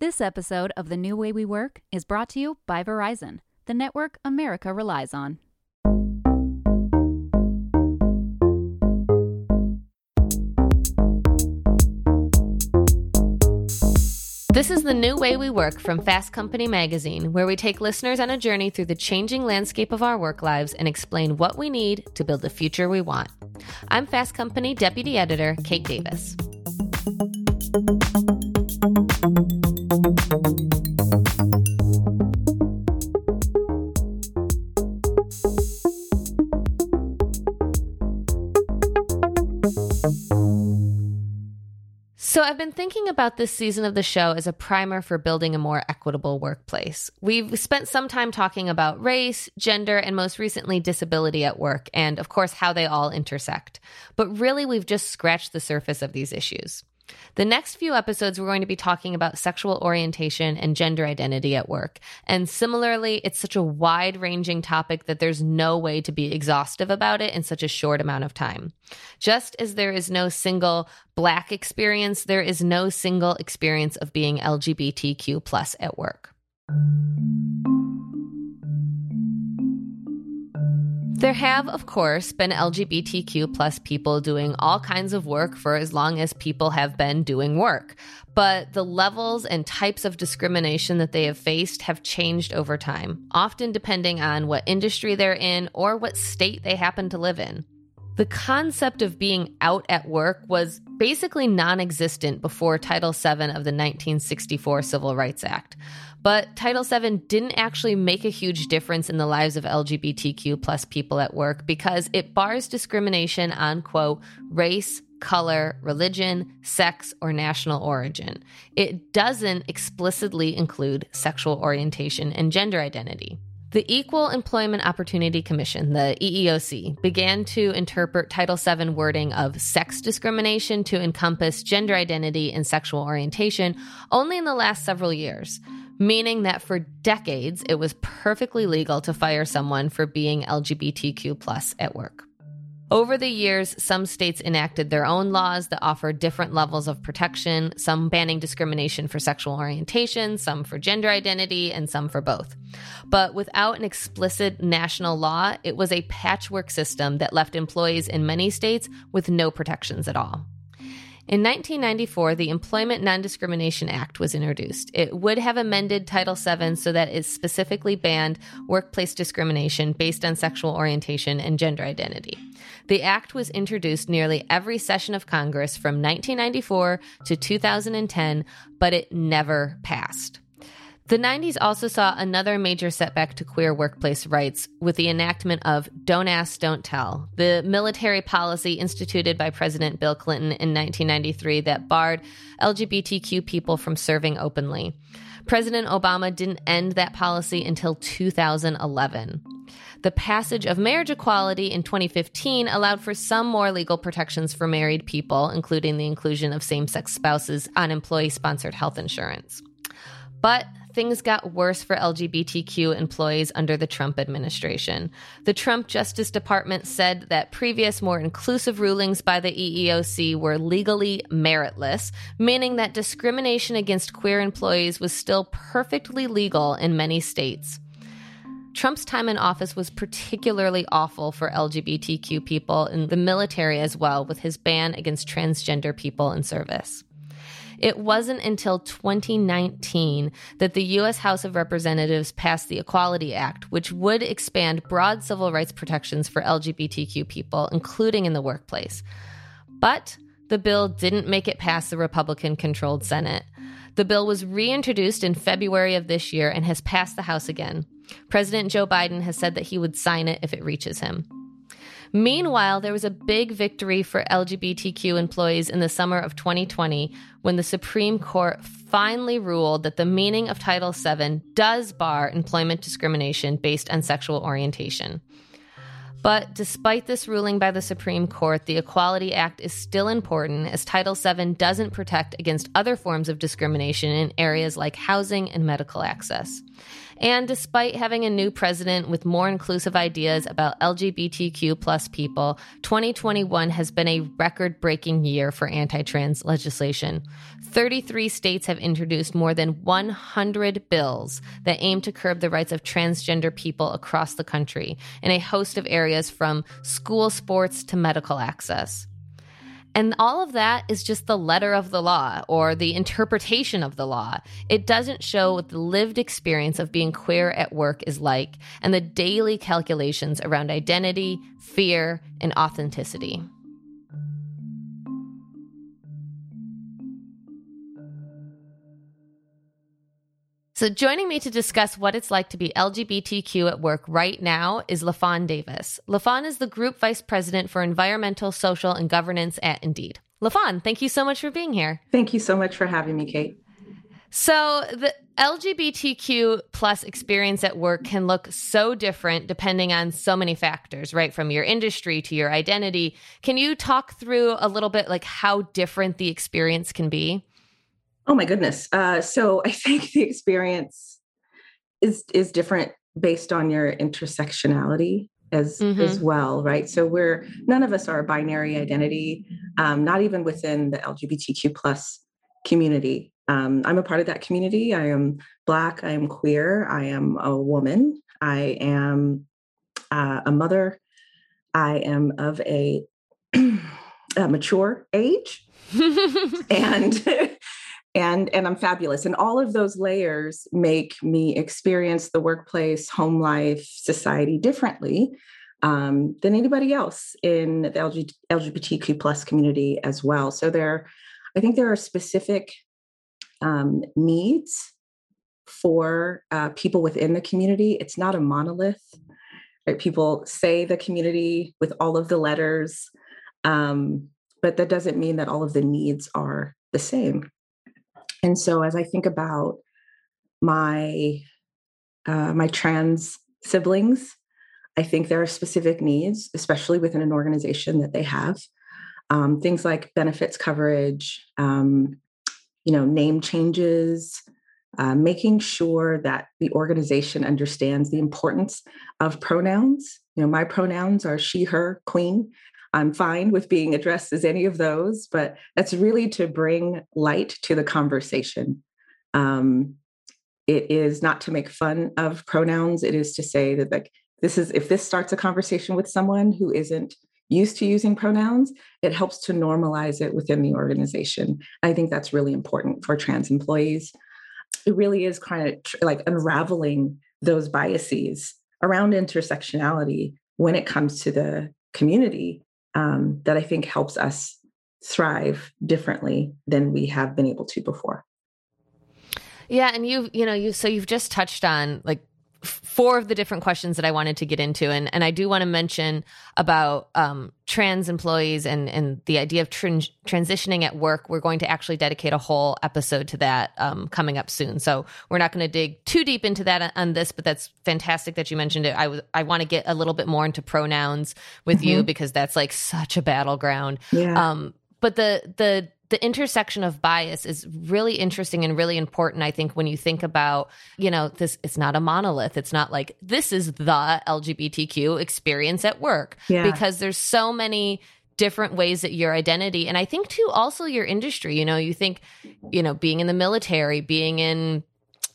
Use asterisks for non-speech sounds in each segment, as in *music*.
This episode of The New Way We Work is brought to you by Verizon, the network America relies on. This is the new way we work from Fast Company magazine, where we take listeners on a journey through the changing landscape of our work lives and explain what we need to build the future we want. I'm Fast Company Deputy Editor Kate Davis. So, I've been thinking about this season of the show as a primer for building a more equitable workplace. We've spent some time talking about race, gender, and most recently, disability at work, and of course, how they all intersect. But really, we've just scratched the surface of these issues. The next few episodes, we're going to be talking about sexual orientation and gender identity at work. And similarly, it's such a wide ranging topic that there's no way to be exhaustive about it in such a short amount of time. Just as there is no single Black experience, there is no single experience of being LGBTQ plus at work. There have, of course, been LGBTQ plus people doing all kinds of work for as long as people have been doing work. But the levels and types of discrimination that they have faced have changed over time, often depending on what industry they're in or what state they happen to live in. The concept of being out at work was basically non existent before Title VII of the 1964 Civil Rights Act. But Title VII didn't actually make a huge difference in the lives of LGBTQ plus people at work because it bars discrimination on, quote, race, color, religion, sex, or national origin. It doesn't explicitly include sexual orientation and gender identity. The Equal Employment Opportunity Commission, the EEOC, began to interpret Title VII wording of sex discrimination to encompass gender identity and sexual orientation only in the last several years, meaning that for decades it was perfectly legal to fire someone for being LGBTQ plus at work. Over the years, some states enacted their own laws that offer different levels of protection, some banning discrimination for sexual orientation, some for gender identity, and some for both. But without an explicit national law, it was a patchwork system that left employees in many states with no protections at all. In 1994, the Employment Non Discrimination Act was introduced. It would have amended Title VII so that it specifically banned workplace discrimination based on sexual orientation and gender identity. The act was introduced nearly every session of Congress from 1994 to 2010, but it never passed. The 90s also saw another major setback to queer workplace rights with the enactment of Don't Ask, Don't Tell, the military policy instituted by President Bill Clinton in 1993 that barred LGBTQ people from serving openly. President Obama didn't end that policy until 2011. The passage of marriage equality in 2015 allowed for some more legal protections for married people, including the inclusion of same sex spouses on employee sponsored health insurance. But things got worse for LGBTQ employees under the Trump administration. The Trump Justice Department said that previous, more inclusive rulings by the EEOC were legally meritless, meaning that discrimination against queer employees was still perfectly legal in many states. Trump's time in office was particularly awful for LGBTQ people in the military as well, with his ban against transgender people in service. It wasn't until 2019 that the U.S. House of Representatives passed the Equality Act, which would expand broad civil rights protections for LGBTQ people, including in the workplace. But the bill didn't make it past the Republican controlled Senate. The bill was reintroduced in February of this year and has passed the House again. President Joe Biden has said that he would sign it if it reaches him. Meanwhile, there was a big victory for LGBTQ employees in the summer of 2020 when the Supreme Court finally ruled that the meaning of Title VII does bar employment discrimination based on sexual orientation. But despite this ruling by the Supreme Court, the Equality Act is still important as Title VII doesn't protect against other forms of discrimination in areas like housing and medical access. And despite having a new president with more inclusive ideas about LGBTQ plus people, 2021 has been a record breaking year for anti trans legislation. 33 states have introduced more than 100 bills that aim to curb the rights of transgender people across the country in a host of areas from school sports to medical access. And all of that is just the letter of the law or the interpretation of the law. It doesn't show what the lived experience of being queer at work is like and the daily calculations around identity, fear, and authenticity. So, joining me to discuss what it's like to be LGBTQ at work right now is LaFawn Davis. LaFawn is the Group Vice President for Environmental, Social, and Governance at Indeed. LaFawn, thank you so much for being here. Thank you so much for having me, Kate. So, the LGBTQ plus experience at work can look so different depending on so many factors, right? From your industry to your identity. Can you talk through a little bit like how different the experience can be? Oh my goodness. Uh, so *laughs* I think the experience is is different based on your intersectionality as mm-hmm. as well, right? So we're none of us are a binary identity, um, not even within the LGBTQ plus community. Um, I'm a part of that community. I am black. I am queer. I am a woman. I am uh, a mother. I am of a, *clears throat* a mature age, *laughs* and *laughs* and and i'm fabulous and all of those layers make me experience the workplace home life society differently um, than anybody else in the LG, lgbtq plus community as well. So there i think there are specific um, needs for uh, people within the community. It's not a monolith right? People say the community with all of the letters um, but that doesn't mean that all of the needs are the same and so as I think about my uh, my trans siblings, I think there are specific needs, especially within an organization that they have. Um, things like benefits coverage, um, you know, name changes, uh, making sure that the organization understands the importance of pronouns. You know, my pronouns are she, her, queen. I'm fine with being addressed as any of those, but that's really to bring light to the conversation. Um, it is not to make fun of pronouns. It is to say that like this is if this starts a conversation with someone who isn't used to using pronouns, it helps to normalize it within the organization. I think that's really important for trans employees. It really is kind of like unraveling those biases around intersectionality when it comes to the community um, that I think helps us thrive differently than we have been able to before. Yeah, and you you know you so you've just touched on like four of the different questions that I wanted to get into, and and I do want to mention about um, trans employees and and the idea of trans- transitioning at work. We're going to actually dedicate a whole episode to that um, coming up soon. So we're not going to dig too deep into that on this, but that's fantastic that you mentioned it. I was I want to get a little bit more into pronouns with mm-hmm. you because that's like such a battleground. Yeah. Um, but the the the intersection of bias is really interesting and really important i think when you think about you know this it's not a monolith it's not like this is the lgbtq experience at work yeah. because there's so many different ways that your identity and i think too also your industry you know you think you know being in the military being in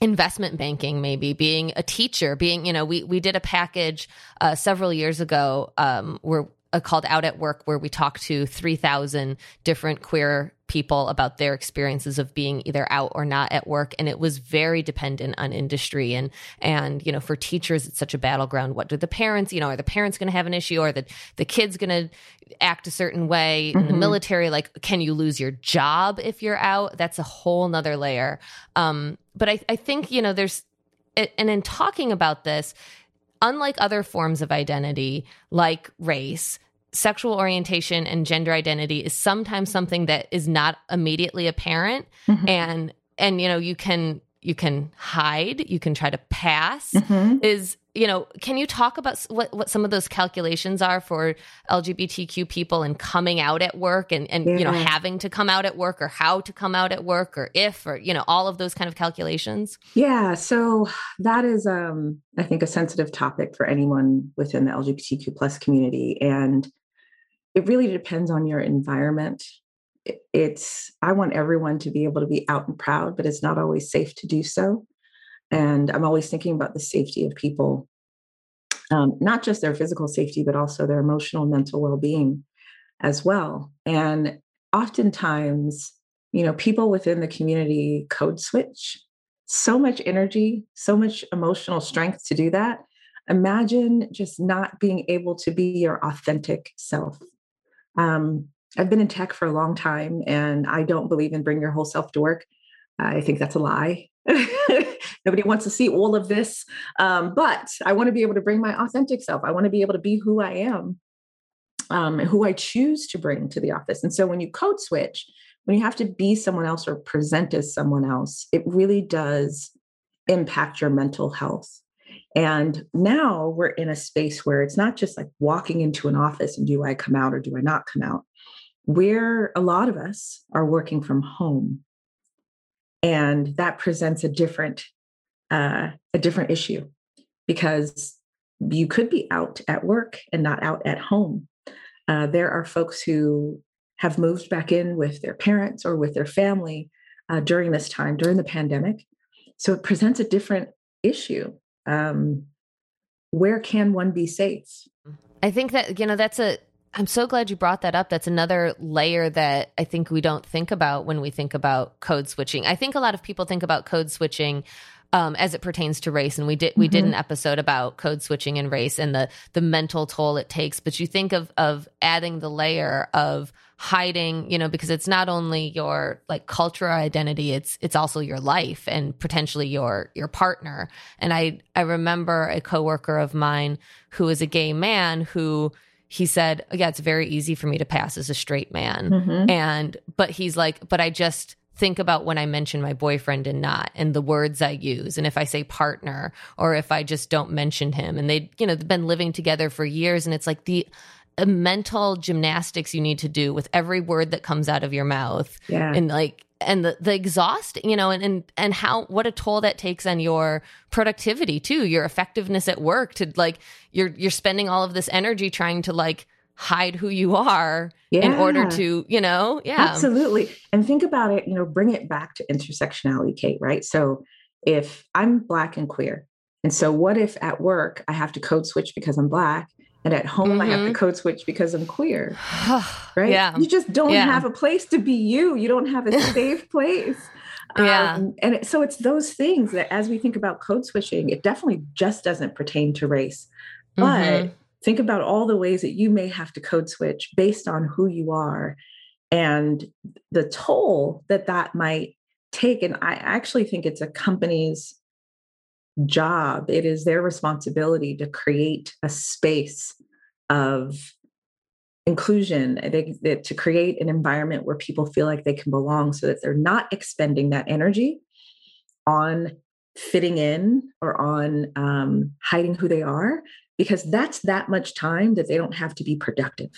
investment banking maybe being a teacher being you know we we did a package uh, several years ago um, where uh, called Out at Work, where we talked to 3,000 different queer people about their experiences of being either out or not at work. And it was very dependent on industry and and you know for teachers it's such a battleground. What do the parents you know are the parents going to have an issue? Or the the kids going to act a certain way? Mm-hmm. in the mm-hmm. military like can you lose your job if you're out? That's a whole nother layer. Um but i i think you know there's and in talking about this unlike other forms of identity like race sexual orientation and gender identity is sometimes something that is not immediately apparent mm-hmm. and and you know you can you can hide you can try to pass mm-hmm. is you know can you talk about what what some of those calculations are for lgbtq people and coming out at work and and yeah. you know having to come out at work or how to come out at work or if or you know all of those kind of calculations yeah so that is um i think a sensitive topic for anyone within the lgbtq plus community and it really depends on your environment. It's i want everyone to be able to be out and proud but it's not always safe to do so. And i'm always thinking about the safety of people um, not just their physical safety but also their emotional mental well-being as well. And oftentimes you know people within the community code switch. So much energy so much emotional strength to do that. Imagine just not being able to be your authentic self um, I've been in tech for a long time and I don't believe in bring your whole self to work. I think that's a lie. *laughs* Nobody wants to see all of this. Um, but I want to be able to bring my authentic self. I want to be able to be who I am, um, who I choose to bring to the office. And so when you code switch, when you have to be someone else or present as someone else, it really does impact your mental health. And now we're in a space where it's not just like walking into an office and do I come out or do I not come out? where a lot of us are working from home. And that presents a different uh, a different issue. Because you could be out at work and not out at home. Uh, there are folks who have moved back in with their parents or with their family uh, during this time during the pandemic. So it presents a different issue um, where can one be safe i think that you know that's a I'm so glad you brought that up. That's another layer that I think we don't think about when we think about code switching. I think a lot of people think about code switching um, as it pertains to race, and we did we mm-hmm. did an episode about code switching and race and the the mental toll it takes. But you think of of adding the layer of hiding, you know, because it's not only your like cultural identity, it's it's also your life and potentially your your partner. And I I remember a coworker of mine who is a gay man who he said, Yeah, it's very easy for me to pass as a straight man. Mm-hmm. And, but he's like, But I just think about when I mention my boyfriend and not, and the words I use, and if I say partner, or if I just don't mention him. And they, you know, they've been living together for years. And it's like the, mental gymnastics you need to do with every word that comes out of your mouth. Yeah. and like and the, the exhaust you know and, and and how what a toll that takes on your productivity too your effectiveness at work to like you're you're spending all of this energy trying to like hide who you are yeah. in order to you know? Yeah. Absolutely. And think about it you know bring it back to intersectionality kate right? So if i'm black and queer and so what if at work i have to code switch because i'm black and at home mm-hmm. I have to mm-hmm. code switch because I'm queer. *sighs* right? Yeah. You just don't yeah. have a place to be you. You don't have a *laughs* safe place. Yeah. Um, and it, so it's those things that as we think about code switching, it definitely just doesn't pertain to race. But mm-hmm. think about all the ways that you may have to code switch based on who you are and the toll that that might take. And I actually think it's a company's job, it is their responsibility to create a space of inclusion, they, they, to create an environment where people feel like they can belong so that they're not expending that energy on fitting in or on um, hiding who they are, because that's that much time that they don't have to be productive.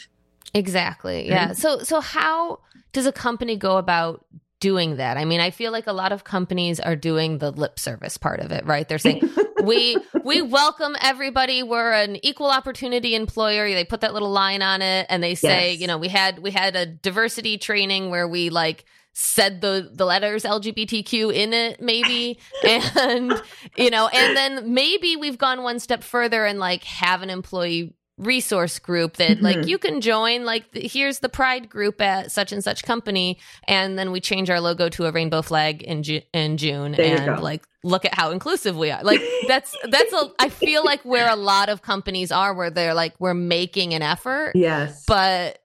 Exactly. Yeah. Right? So so how does a company go about doing that. I mean, I feel like a lot of companies are doing the lip service part of it, right? They're saying, *laughs* "We we welcome everybody. We're an equal opportunity employer." They put that little line on it and they say, yes. you know, we had we had a diversity training where we like said the the letters LGBTQ in it maybe *laughs* and you know and then maybe we've gone one step further and like have an employee resource group that mm-hmm. like you can join like here's the pride group at such and such company and then we change our logo to a rainbow flag in Ju- in June and like look at how inclusive we are. Like that's that's a I feel like where a lot of companies are where they're like we're making an effort yes. but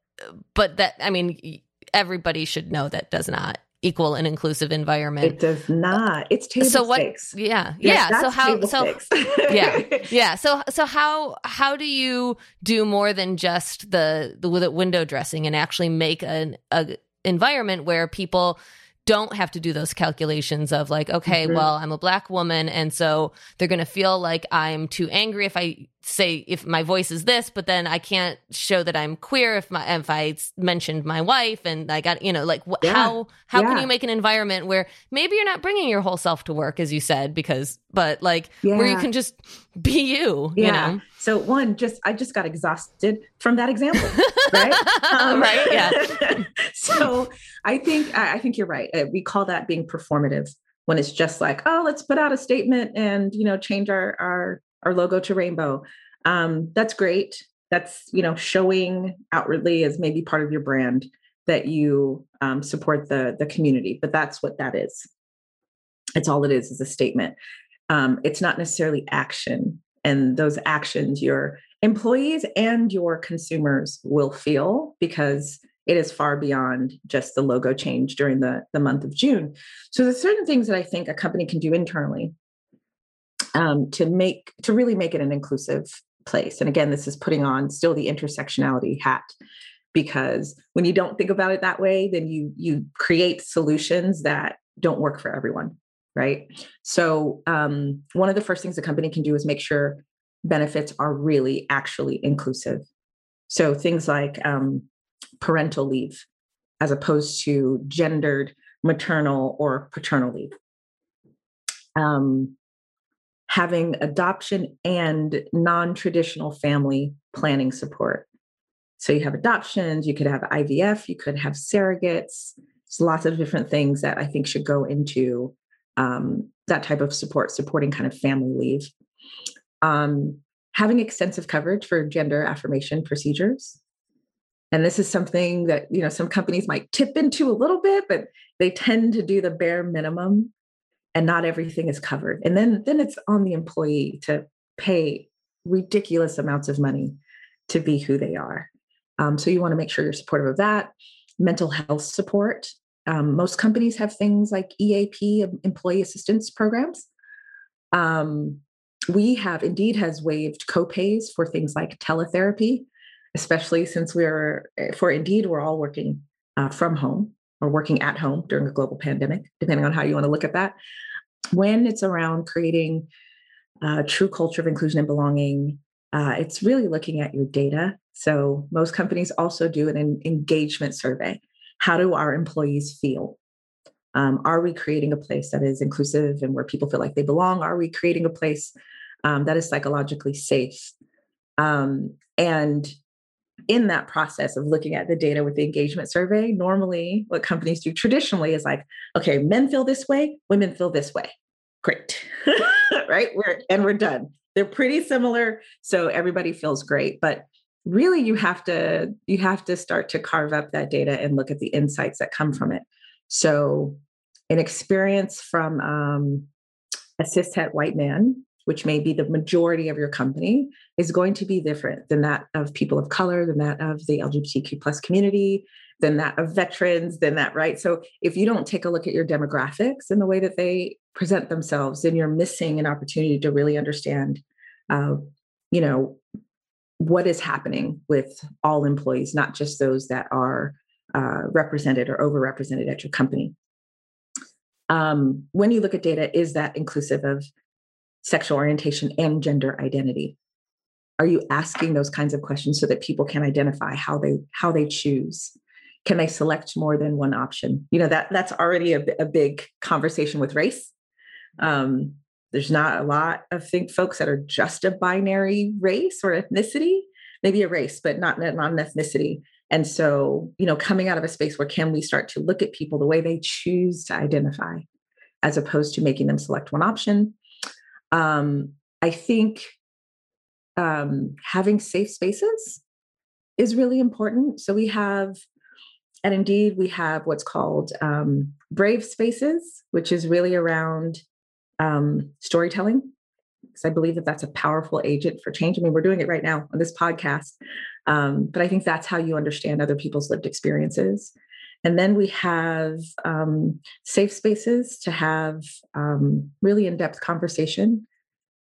but that I mean everybody should know that does not equal and inclusive environment. It does not. It's table so what, stakes. Yeah, yes, yeah. So how? So *laughs* yeah, *laughs* yeah. So so how how do you do more than just the the window dressing and actually make an a environment where people don't have to do those calculations of like okay mm-hmm. well i'm a black woman and so they're going to feel like i'm too angry if i say if my voice is this, but then I can't show that I'm queer if my if I mentioned my wife and I got you know like wh- yeah. how how yeah. can you make an environment where maybe you're not bringing your whole self to work as you said because but like yeah. where you can just be you, you know. So one, just I just got exhausted from that example, right? *laughs* Um, right. Yeah. *laughs* so I think I think you're right. Uh, we call that being performative when it's just like, oh, let's put out a statement and you know change our our our logo to rainbow. Um, that's great. That's you know showing outwardly as maybe part of your brand that you um, support the the community. But that's what that is. It's all it is is a statement. Um, it's not necessarily action, and those actions your employees and your consumers will feel because it is far beyond just the logo change during the, the month of June. So there's certain things that I think a company can do internally um, to make to really make it an inclusive place. And again, this is putting on still the intersectionality hat because when you don't think about it that way, then you you create solutions that don't work for everyone, right? So um, one of the first things a company can do is make sure benefits are really actually inclusive. So things like um, parental leave, as opposed to gendered maternal or paternal leave. Um, having adoption and non traditional family planning support. So you have adoptions, you could have IVF, you could have surrogates. There's lots of different things that I think should go into um, that type of support, supporting kind of family leave. Um, having extensive coverage for gender affirmation procedures. And this is something that you know some companies might tip into a little bit, but they tend to do the bare minimum and not everything is covered and then then it's on the employee to pay ridiculous amounts of money to be who they are. Um, so you want to make sure you're supportive of that. Mental health support. Um, most companies have things like eap employee assistance programs. Um, we have indeed has waived copays for things like teletherapy especially since we're for indeed we're all working uh, from home or working at home during a global pandemic, depending on how you want to look at that. When it's around creating a true culture of inclusion and belonging, uh, it's really looking at your data. So most companies also do an engagement survey. How do our employees feel? Um, are we creating a place that is inclusive and where people feel like they belong? Are we creating a place um, that is psychologically safe? Um, and in that process of looking at the data with the engagement survey, normally what companies do traditionally is like, okay, men feel this way, women feel this way. Great. *laughs* right? We're and we're done. They're pretty similar, so everybody feels great, but really you have to you have to start to carve up that data and look at the insights that come from it. So an experience from um, a cishet white man which may be the majority of your company, is going to be different than that of people of color, than that of the LGBTQ plus community, than that of veterans, than that, right? So if you don't take a look at your demographics and the way that they present themselves, then you're missing an opportunity to really understand, uh, you know, what is happening with all employees, not just those that are uh, represented or overrepresented at your company. Um, when you look at data, is that inclusive of sexual orientation and gender identity. Are you asking those kinds of questions so that people can identify how they how they choose? Can they select more than one option? You know that that's already a, a big conversation with race. Um, there's not a lot of think folks that are just a binary race or ethnicity maybe a race but not not an ethnicity. And so you know coming out of a space where can we start to look at people the way they choose to identify as opposed to making them select one option um, I think um, having safe spaces is really important. So we have, and indeed, we have what's called um, Brave Spaces, which is really around um, storytelling. Because I believe that that's a powerful agent for change. I mean, we're doing it right now on this podcast, um, but I think that's how you understand other people's lived experiences. And then we have um, safe spaces to have um, really in depth conversation.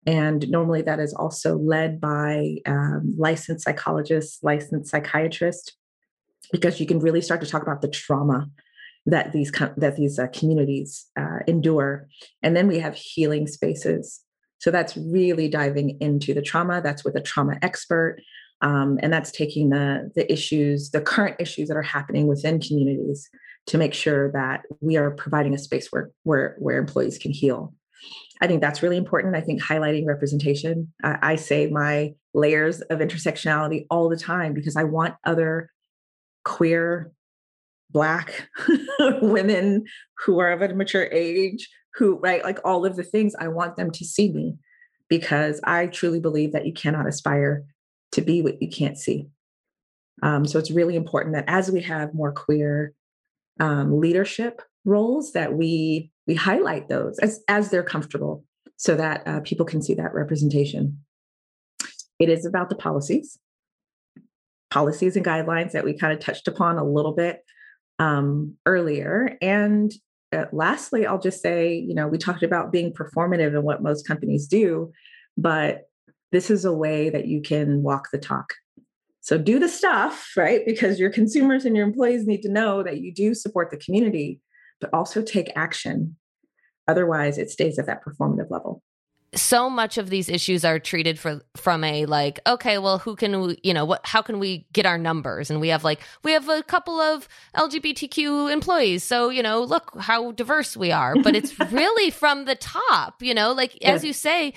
And normally that is also led by um, licensed psychologists, licensed psychiatrists, because you can really start to talk about the trauma that these that these uh, communities uh, endure. And then we have healing spaces. So that's really diving into the trauma. That's with a trauma expert. Um, and that's taking the, the issues, the current issues that are happening within communities to make sure that we are providing a space where, where, where employees can heal. I think that's really important. I think highlighting representation. I, I say my layers of intersectionality all the time because I want other queer, Black *laughs* women who are of a mature age, who, right, like all of the things, I want them to see me because I truly believe that you cannot aspire to be what you can't see. Um, so it's really important that as we have more queer um, leadership roles, that we we highlight those as as they're comfortable, so that uh, people can see that representation. It is about the policies, policies and guidelines that we kind of touched upon a little bit um, earlier, and uh, lastly, I'll just say, you know, we talked about being performative and what most companies do, but this is a way that you can walk the talk. So do the stuff, right? Because your consumers and your employees need to know that you do support the community, but also take action. Otherwise, it stays at that performative level so much of these issues are treated for from a like okay well who can we you know what how can we get our numbers and we have like we have a couple of lgbtq employees so you know look how diverse we are but it's *laughs* really from the top you know like yeah. as you say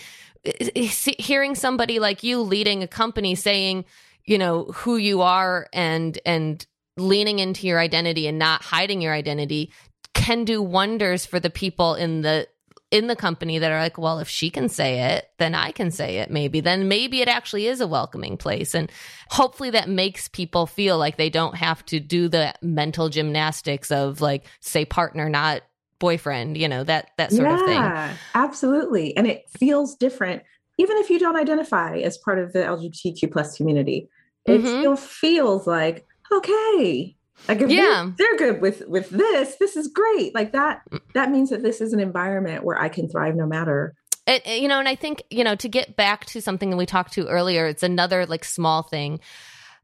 Eh, hearing somebody like you leading a company saying you know who you are and and leaning into your identity and not hiding your identity can do wonders for the people in the in the company that are like, well, if she can say it, then I can say it maybe. Then maybe it actually is a welcoming place. And hopefully that makes people feel like they don't have to do the mental gymnastics of like, say, partner, not boyfriend, you know, that that sort yeah, of thing. Absolutely. And it feels different, even if you don't identify as part of the LGBTQ plus community. It mm-hmm. still feels like, okay, like if yeah. they're, they're good with with this, this is great. Like that mm. that means that this is an environment where I can thrive no matter it, you know, and I think, you know, to get back to something that we talked to earlier, it's another like small thing.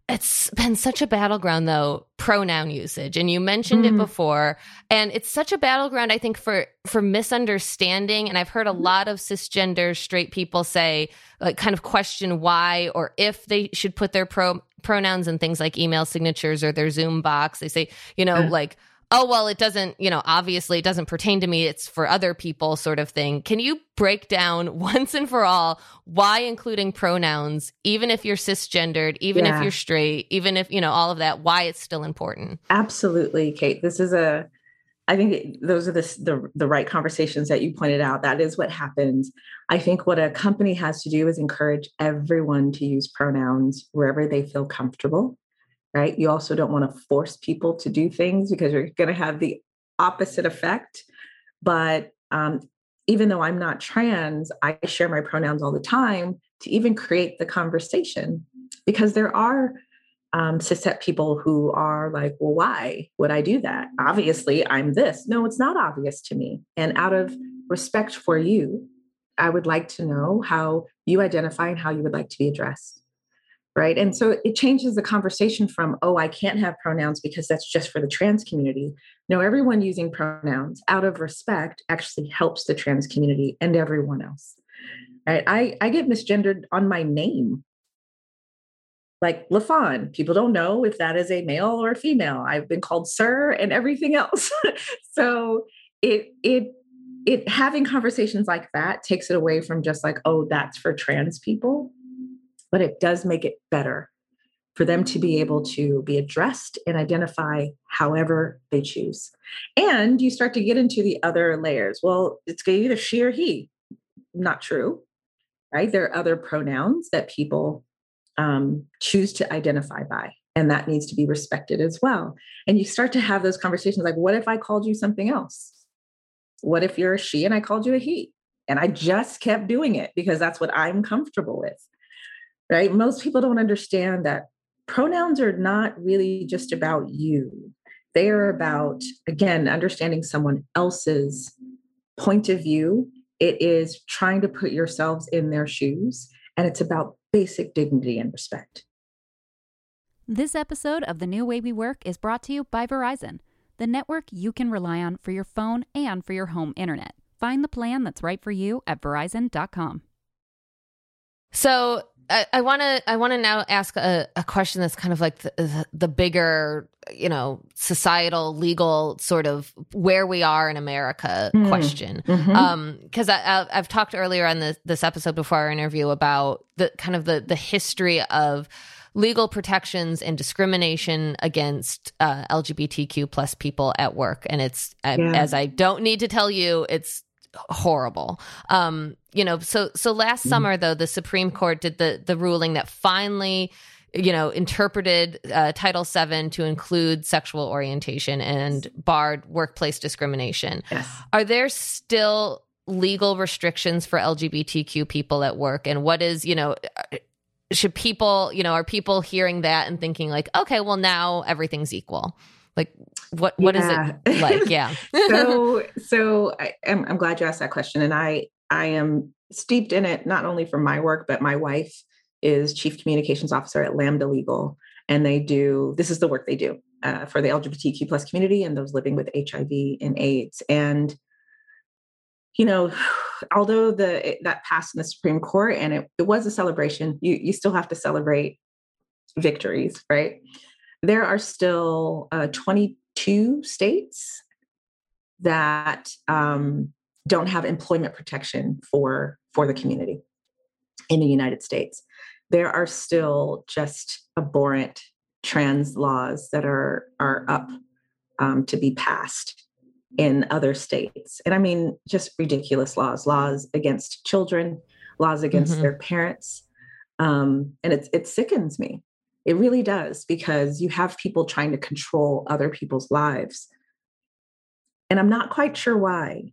It's been such a battleground though, pronoun usage. And you mentioned mm. it before. And it's such a battleground, I think, for for misunderstanding. And I've heard a lot of cisgender straight people say, like kind of question why or if they should put their pro pronouns in things like email signatures or their Zoom box. They say, you know, like oh well it doesn't you know obviously it doesn't pertain to me. It's for other people sort of thing. Can you break down *laughs* once and for all why including pronouns even if you're cisgendered even yeah. if you're straight even if you know all of that why it's still important? Absolutely kate. This is a i think those are the, the, the right conversations that you pointed out. That is what happens i think what a company has to do is encourage everyone to use pronouns wherever they feel comfortable right? You also don't want to force people to do things because you're going to have the opposite effect. But um, even though I'm not trans, I share my pronouns all the time to even create the conversation because there are um, cishet people who are like, well, why would I do that? Obviously, I'm this. No, it's not obvious to me. And out of respect for you, I would like to know how you identify and how you would like to be addressed right? And so it changes the conversation from oh i can't have pronouns because that's just for the trans community. No everyone using pronouns out of respect actually helps the trans community and everyone else right? I i get misgendered on my name. Like LaFawn people don't know if that is a male or a female. I've been called sir and everything else. *laughs* So it it it having conversations like that takes it away from just like oh that's for trans people but it does make it better for them to be able to be addressed and identify however they choose. And you start to get into the other layers. Well, it's either she or he. Not true, right? There are other pronouns that people um, choose to identify by, and that needs to be respected as well. And you start to have those conversations like, what if I called you something else? What if you're a she and I called you a he? And I just kept doing it because that's what I'm comfortable with right? Most people don't understand that pronouns are not really just about you. They are about, again, understanding someone else's point of view. It is trying to put yourselves in their shoes, and it's about basic dignity and respect. This episode of The New Way We Work is brought to you by Verizon, the network you can rely on for your phone and for your home internet. Find the plan that's right for you at verizon.com. So I want to I want to now ask a, a, question that's kind of like the, the, bigger you know societal legal sort of where we are in America mm. question because mm-hmm. um, I, I've talked earlier on this this episode before our interview about the kind of the the history of legal protections and discrimination against uh, LGBTQ plus people at work and it's yeah. as I don't need to tell you it's horrible. Um, you know, so so last mm summer though, the Supreme Court did the the ruling that finally you know, interpreted uh, Title VII to include sexual orientation and barred workplace discrimination. Yes. Are there still legal restrictions for LGBTQ people at work? And what is, you know, uh, should people, you know, are people hearing that and thinking like, okay, well now everything's equal? Like what what yeah. is it *laughs* like? Yeah. so *laughs* so I, am I'm glad you asked that question, and I I am steeped in it not only from my work, but my wife is chief communications officer at Lambda Legal, and they do this is the work they do uh, for the LGBTQ plus community and those living with HIV and AIDS. And you know, *sighs* although the that passed in the Supreme Court and it, it was a celebration, you you still have to celebrate victories, right? there are still uh, 22 states that um, don't have employment protection for for the community in the United States. There are still just abhorrent trans laws that are are up um, to be passed in other states, and I mean just ridiculous laws, laws against children, laws against mm-hmm. their parents, um, and it it sickens me it really does because you have people trying to control other people's lives. And I'm not quite sure why,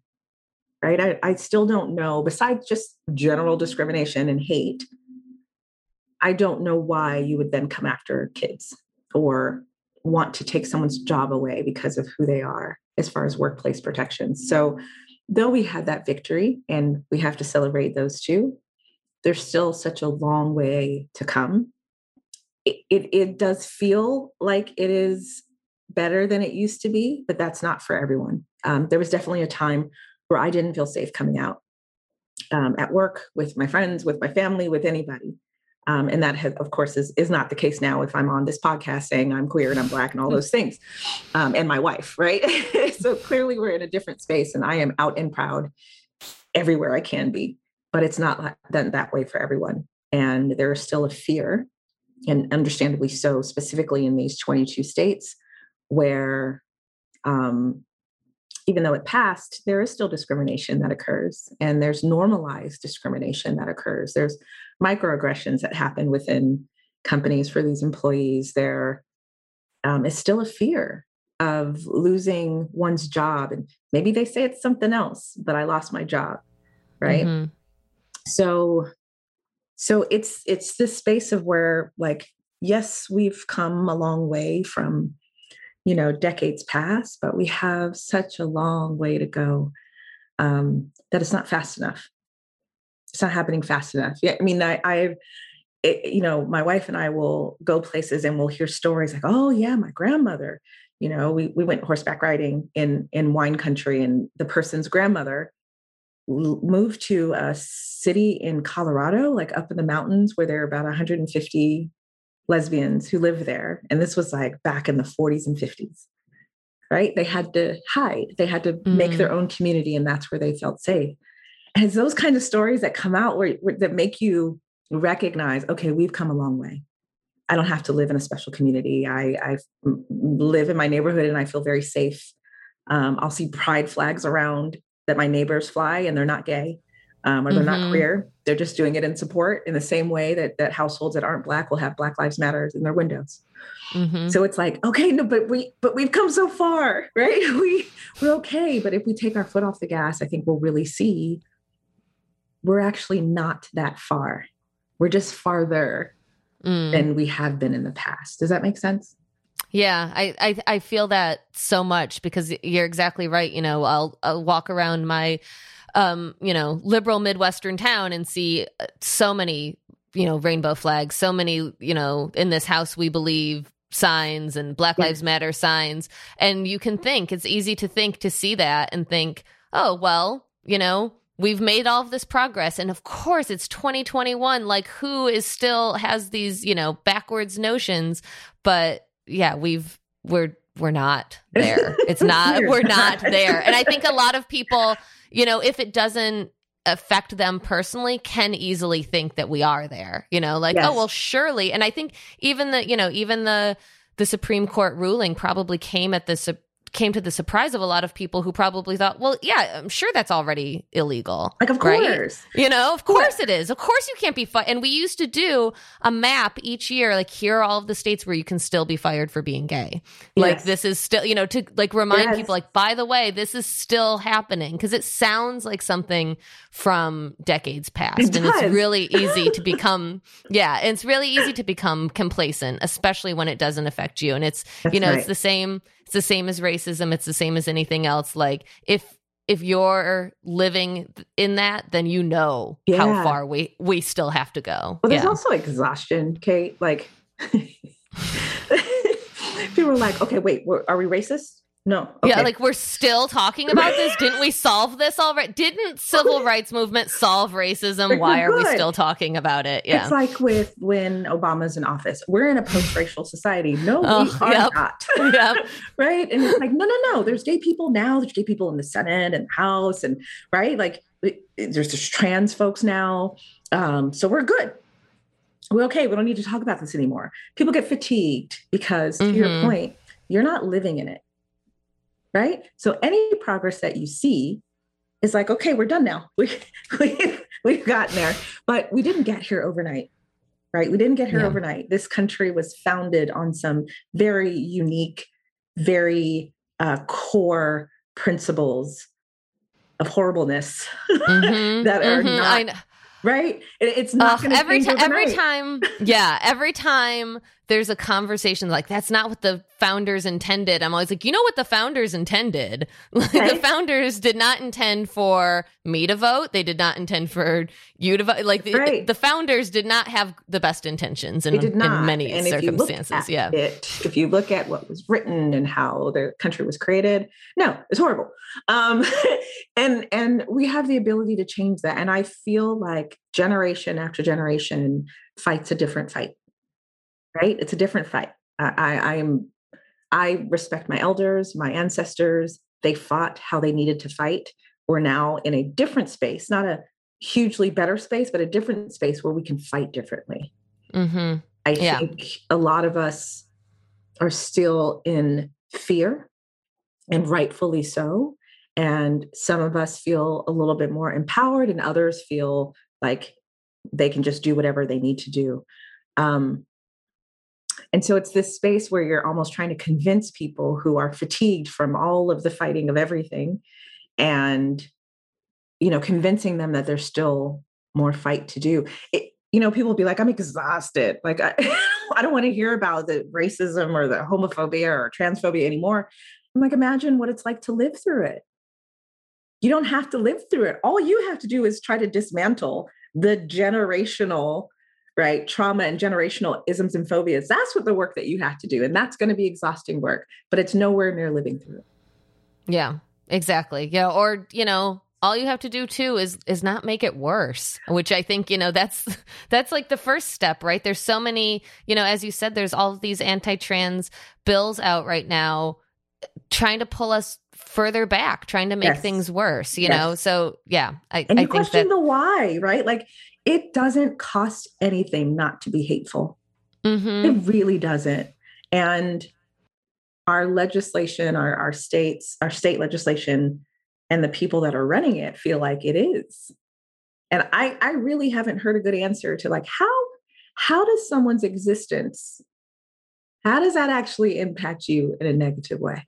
right? I, I still don't know, besides just general discrimination and hate, I don't know why you would then come after kids or want to take someone's job away because of who they are as far as workplace protections. So, though we had that victory and we have to celebrate those two, there's still such a long way to come it, it, does feel like it is better than it used to be, but that's not for everyone. Um, there was definitely a time where I didn't feel safe coming out um, at work with my friends, with my family, with anybody. Um, and that, has, of course, is, is not the case now if I'm on this podcast saying I'm queer and I'm black and all those things, um, and my wife, right? *laughs* so clearly we're in a different space, and I am out and proud everywhere I can be, but it's not done that way for everyone. And there is still a fear and understandably so, specifically in these 22 states where um, even though it passed, there is still discrimination that occurs, and there's normalized discrimination that occurs. There's microaggressions that happen within companies for these employees. There um, is still a fear of losing one's job, and maybe they say it's something else, but I lost my job, right? Mm-hmm. So so it's it's this space of where like yes we've come a long way from you know decades past but we have such a long way to go um, that it's not fast enough. It's not happening fast enough. Yeah i mean i i you know my wife and i will go places and we'll hear stories like oh yeah my grandmother you know we, we went horseback riding in in wine country and the person's grandmother moved to a city in Colorado, like up in the mountains, where there are about 150 lesbians who live there. And this was like back in the 40s and 50s, right? They had to hide, they had to mm. make their mm. own community, and that's where they felt safe. And it's those kind of stories that come out where, where that make you recognize, okay, we've come a long way. I don't have to live in a special community. I, I live in my neighborhood and I feel very safe. Um, I'll see pride flags around that my neighbors fly and they're not gay um, or they're mm-hmm. not queer. They're just doing it in support in the same way that that households that aren't black will have Black Lives Matters in their windows. Mm-hmm. So it's like, okay, no, but we but we've come so far, *laughs* right? *laughs* We we're okay. But if we take our foot off the gas, I think we'll really see we're actually not that far. We're just farther mm. than we have been in the past. Does that make sense? Yeah, I, I, I feel that so much because you're exactly right. You know, I'll, I'll walk around my, um, you know, liberal midwestern town and see uh, so many, you know, rainbow flags, so many, you know, in this house we believe signs and Black Lives Matter signs, and you can think it's easy to think to see that and think, oh well, you know, we've made all of this progress. And of course it's 2021 like who is still has these you know backwards notions? But yeah we've we're we're not *laughs* there. It's not we're not there. and i think a lot of *laughs* people you know if it doesn't affect them personally can easily think that we are there you know like oh, yes. oh well surely. And i think even the you know even the the supreme court ruling probably came at the came to the surprise of a lot of people who probably thought, well, yeah, I'm sure that's already illegal. Like, of right? course. You know, of course it is. Of course you can't be fired. And we used to do a map each year, like, here are all of the states where you can still be fired for being gay. Yes. Like, this is still, you know, to like remind yes. people, like, by the way, this is still happening because it sounds like something from decades past. It and does. it's really easy to *laughs* become, yeah, it's really easy to become complacent, especially when it doesn't affect you. And it's, that's you know, right. it's the same it's the same as racism. It's the same as anything else. Like if if you're living in that, then you know yeah. how far we we still have to go. Well, there's yeah. also exhaustion, Kate. Like *laughs* people are like, okay, wait, are we racist? No. Okay. Yeah, like we're still talking about this. Didn't we solve this already? Didn't civil *laughs* rights movement solve racism? Like Why are we still talking about it? Yeah. It's like with when Obama's in office. We're in a post-racial society. No, oh, we are yep. not. *laughs* Yep. *laughs* right? And it's like, no, no, no. There's gay people now. There's gay people in the Senate and House and right? Like there's just trans folks now. Um, so we're good. We're okay. We don't need to talk about this anymore. People get fatigued because, to mm-hmm. your point, you're not living in it right? So any progress that you see is like, okay, we're done now. *laughs* We, we, we've gotten there, but we didn't get here overnight, right? We didn't get here yeah. overnight. This country was founded on some very unique, very uh, core principles of horribleness mm-hmm, *laughs* that are mm-hmm. not right? It's not uh, every time. Every time, yeah, every time there's a conversation like that's not what the founders intended. I'm always like, you know what the founders intended? *laughs* Like, the founders did not intend for me to vote. They did not intend for you to vote. Like the, right. the founders did not have the best intentions in, in many and circumstances. yeah, it, if you look at what was written and how the country was created, no, it's horrible. Um, *laughs* and and we have the ability to change that. And I feel like generation after generation fights a different fight right? It's a different fight. I, I am I respect my elders, my ancestors. They fought how they needed to fight. We're now in a different space, not a hugely better space, but a different space where we can fight differently. Mm-hmm. I yeah. think a lot of us are still in fear, and rightfully so. And some of us feel a little bit more empowered, and others feel like they can just do whatever they need to do. Um, and so it's this space where you're almost trying to convince people who are fatigued from all of the fighting of everything and you know convincing them that there's still more fight to do. It, you know, people will be like, I'm exhausted. Like, I, *laughs* I don't want to hear about the racism or the homophobia or transphobia anymore. I'm like, imagine what it's like to live through it. You don't have to live through it. All you have to do is try to dismantle the generational right? Trauma and generational isms and phobias. That's what the work that you have to do. And that's going to be exhausting work, but it's nowhere near living through it. Yeah, exactly. Yeah. Or, you know, all you have to do too is is not make it worse which i think you know that's *laughs* that's like the first step right there's so many you know as you said there's all of these anti-trans bills out right now trying to pull us further back trying to make yes. things worse you yes. know so yeah i and you I question that, the why right like it doesn't cost anything not to be hateful. Mm-hmm. It really doesn't. And our legislation, our, our states, our state legislation, and the people that are running it feel like it is. And I, I really haven't heard a good answer to like how how does someone's existence how does that actually impact you in a negative way?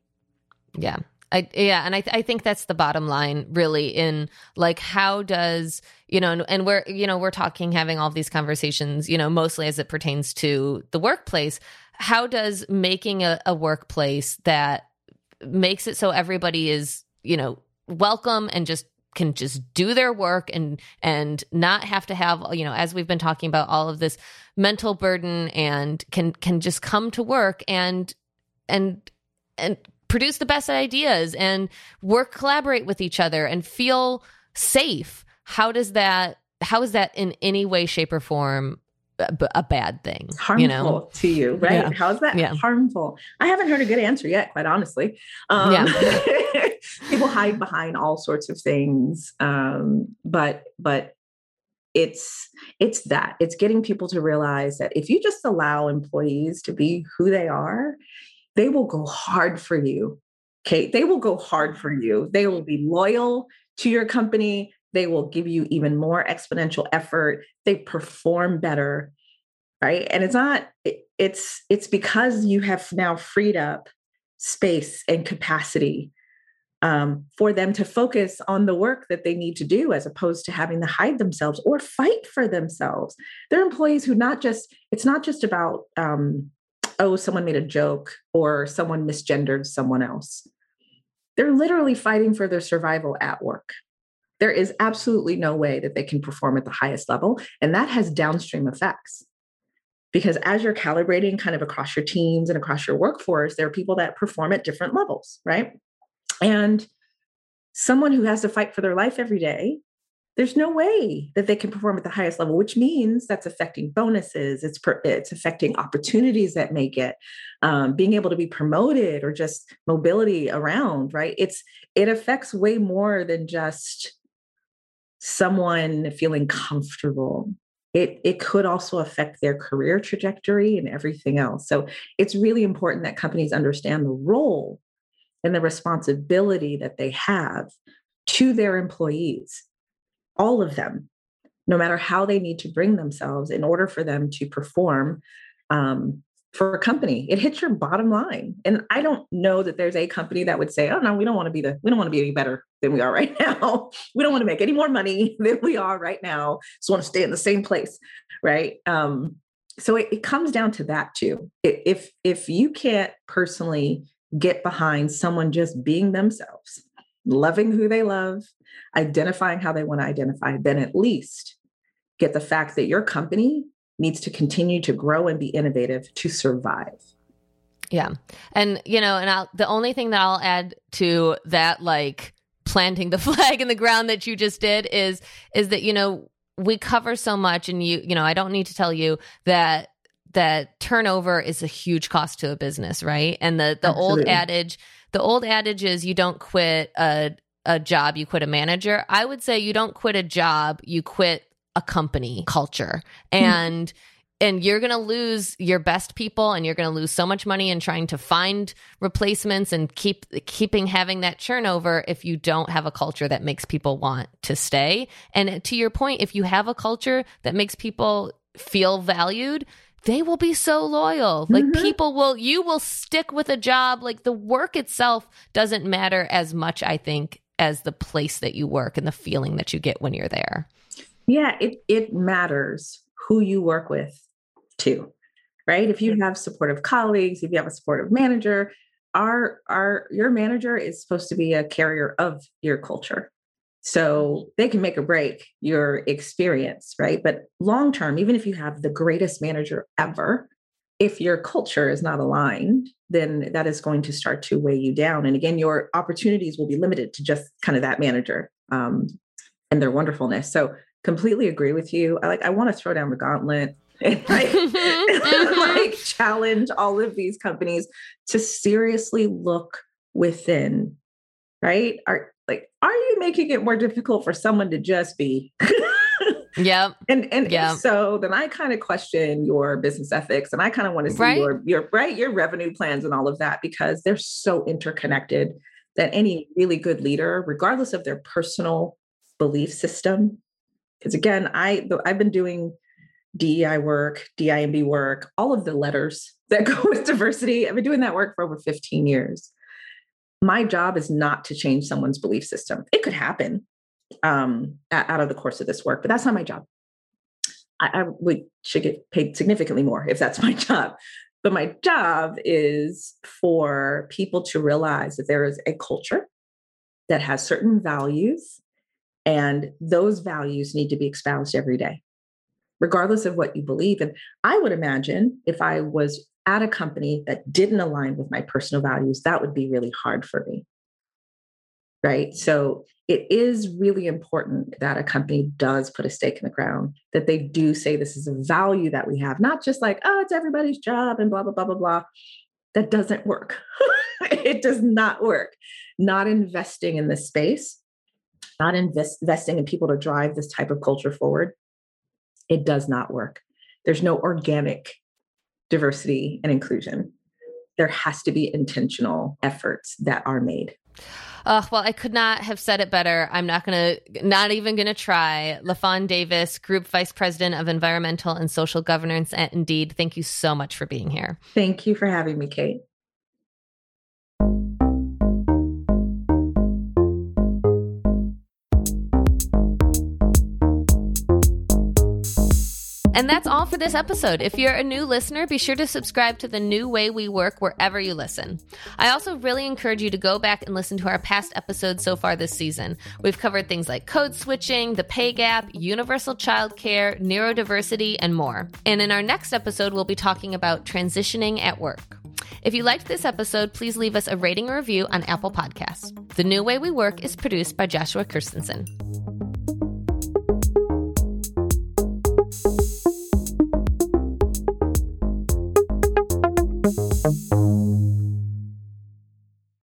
Yeah. I, yeah, and I, th- I think that's the bottom line, really. In like, how does you know, and, and we're you know we're talking, having all these conversations, you know, mostly as it pertains to the workplace. How does making a, a workplace that makes it so everybody is you know welcome and just can just do their work and and not have to have you know as we've been talking about all of this mental burden and can can just come to work and and and produce the best ideas and work collaborate with each other and feel safe, how does that how is that in any way shape or form a bad thing harmful you know? to you right yeah. how's that yeah. harmful i haven't heard a good answer yet quite honestly um, yeah. *laughs* people hide behind all sorts of things um, but but it's it's that it's getting people to realize that if you just allow employees to be who they are they will go hard for you okay? They will go hard for you. They will be loyal to your company. They will give you even more exponential effort. They perform better right? And it's not it's it's because you have now freed up space and capacity um, for them to focus on the work that they need to do as opposed to having to hide themselves or fight for themselves. They're employees who not just it's not just about um, oh someone made a joke or someone misgendered someone else they're literally fighting for their survival at work there is absolutely no way that they can perform at the highest level. And that has downstream effects. Because as you're calibrating kind of across your teams and across your workforce, there are people that perform at different levels, right? And someone who has to fight for their life every day, there's no way that they can perform at the highest level, which means that's affecting bonuses. It's per, it's affecting opportunities that may get, um, being able to be promoted or just mobility around. Right? It's it affects way more than just someone feeling comfortable it it could also affect their career trajectory and everything else so it's really important that companies understand the role and the responsibility that they have to their employees all of them no matter how they need to bring themselves in order for them to perform um, for a company. It hits your bottom line. And I don't know that there's a company that would say, oh no, we don't want to be the, we don't want to be any better than we are *laughs* right now. we don't want to make any more money than we are right now. Just want to stay in the same place. Right. Um, so it, it comes down to that too. If if you can't personally get behind someone just being themselves, loving who they love, identifying how they want to identify, then at least get the fact that your company needs to continue to grow and be innovative to survive. Yeah. And, you know, and I'll, the only thing that I'll add to that, like planting the *laughs* flag in the ground that you just did is, is that, you know, we cover so much and you, you know, I don't need to tell you that that turnover is a huge cost to a business, right? And the the Absolutely. old adage, the old adage is you don't quit a a job, you quit a manager. I would say you don't quit a job, you quit a company culture hmm. and and you're going to lose your best people and you're going to lose so much money in trying to find replacements and keep keeping having that turnover if you don't have a culture that makes people want to stay and to your point if you have a culture that makes people feel valued they will be so loyal. Like mm-hmm. people will, you will stick with a job. Like the work itself doesn't matter as much, I think, as the place that you work and the feeling that you get when you're there. Yeah, it it matters who you work with too. Right? If you have supportive colleagues, if you have a supportive manager, our our your manager is supposed to be a carrier of your culture. So mm-hmm. they can make or break your experience, right? But long term, even if you have the greatest manager ever, if your culture is not aligned, then that is going to start to weigh you down. And again, your opportunities will be limited to just kind of that manager um, and their wonderfulness. So completely agree with you. I like I want to throw down the gauntlet *laughs* and like, *laughs* *laughs* mm-hmm. like challenge all of these companies to seriously look within. Right? Are like, are you making it more difficult for someone to just be? Yeah. And and yep. so then I kind of question your business ethics and I kind of want to see right? your your right your revenue plans and all of that because they're so interconnected that any really good leader, regardless of their personal belief system, because again, I I've been doing DEI work, DIMB work, all of the letters *laughs* that go with diversity. I've been doing that work for over 15 years. My job is not to change someone's belief system. It could happen um, out of the course of this work, but that's not my job. I, I would should get paid significantly more if that's *laughs* my job. But my job is for people to realize that there is a culture that has certain values and those values need to be espoused every day, regardless of what you believe. And I would imagine if I was at a company that didn't align with my personal values, that would be really hard for me. Right? So it is really important that a company does put a stake in the ground, that they do say this is a value that we have, not just like, oh, it's everybody's job and blah, blah, blah, blah, blah. That doesn't work. *laughs* it does not work. Not investing in this space, not invest, investing in people to drive this type of culture forward, it does not work. There's no organic diversity and inclusion. There has to be intentional efforts that are made. Uh, well, I could not have said it better. I'm not going to, not even going to try. LaFawn Davis, Group Vice President of Environmental and Social Governance at Indeed. Thank you so much for being here. Thank you for having me, Kate. And that's all for this episode. If you're a new listener, be sure to subscribe to the new way we work wherever you listen. I also really encourage you to go back and listen to our past episodes so far this season. We've covered things like code switching, the pay gap, universal childcare, neurodiversity, and more. And in our next episode, we'll be talking about transitioning at work. If you liked this episode, please leave us a rating or review on Apple Podcasts. The New Way We Work is produced by Joshua Christensen.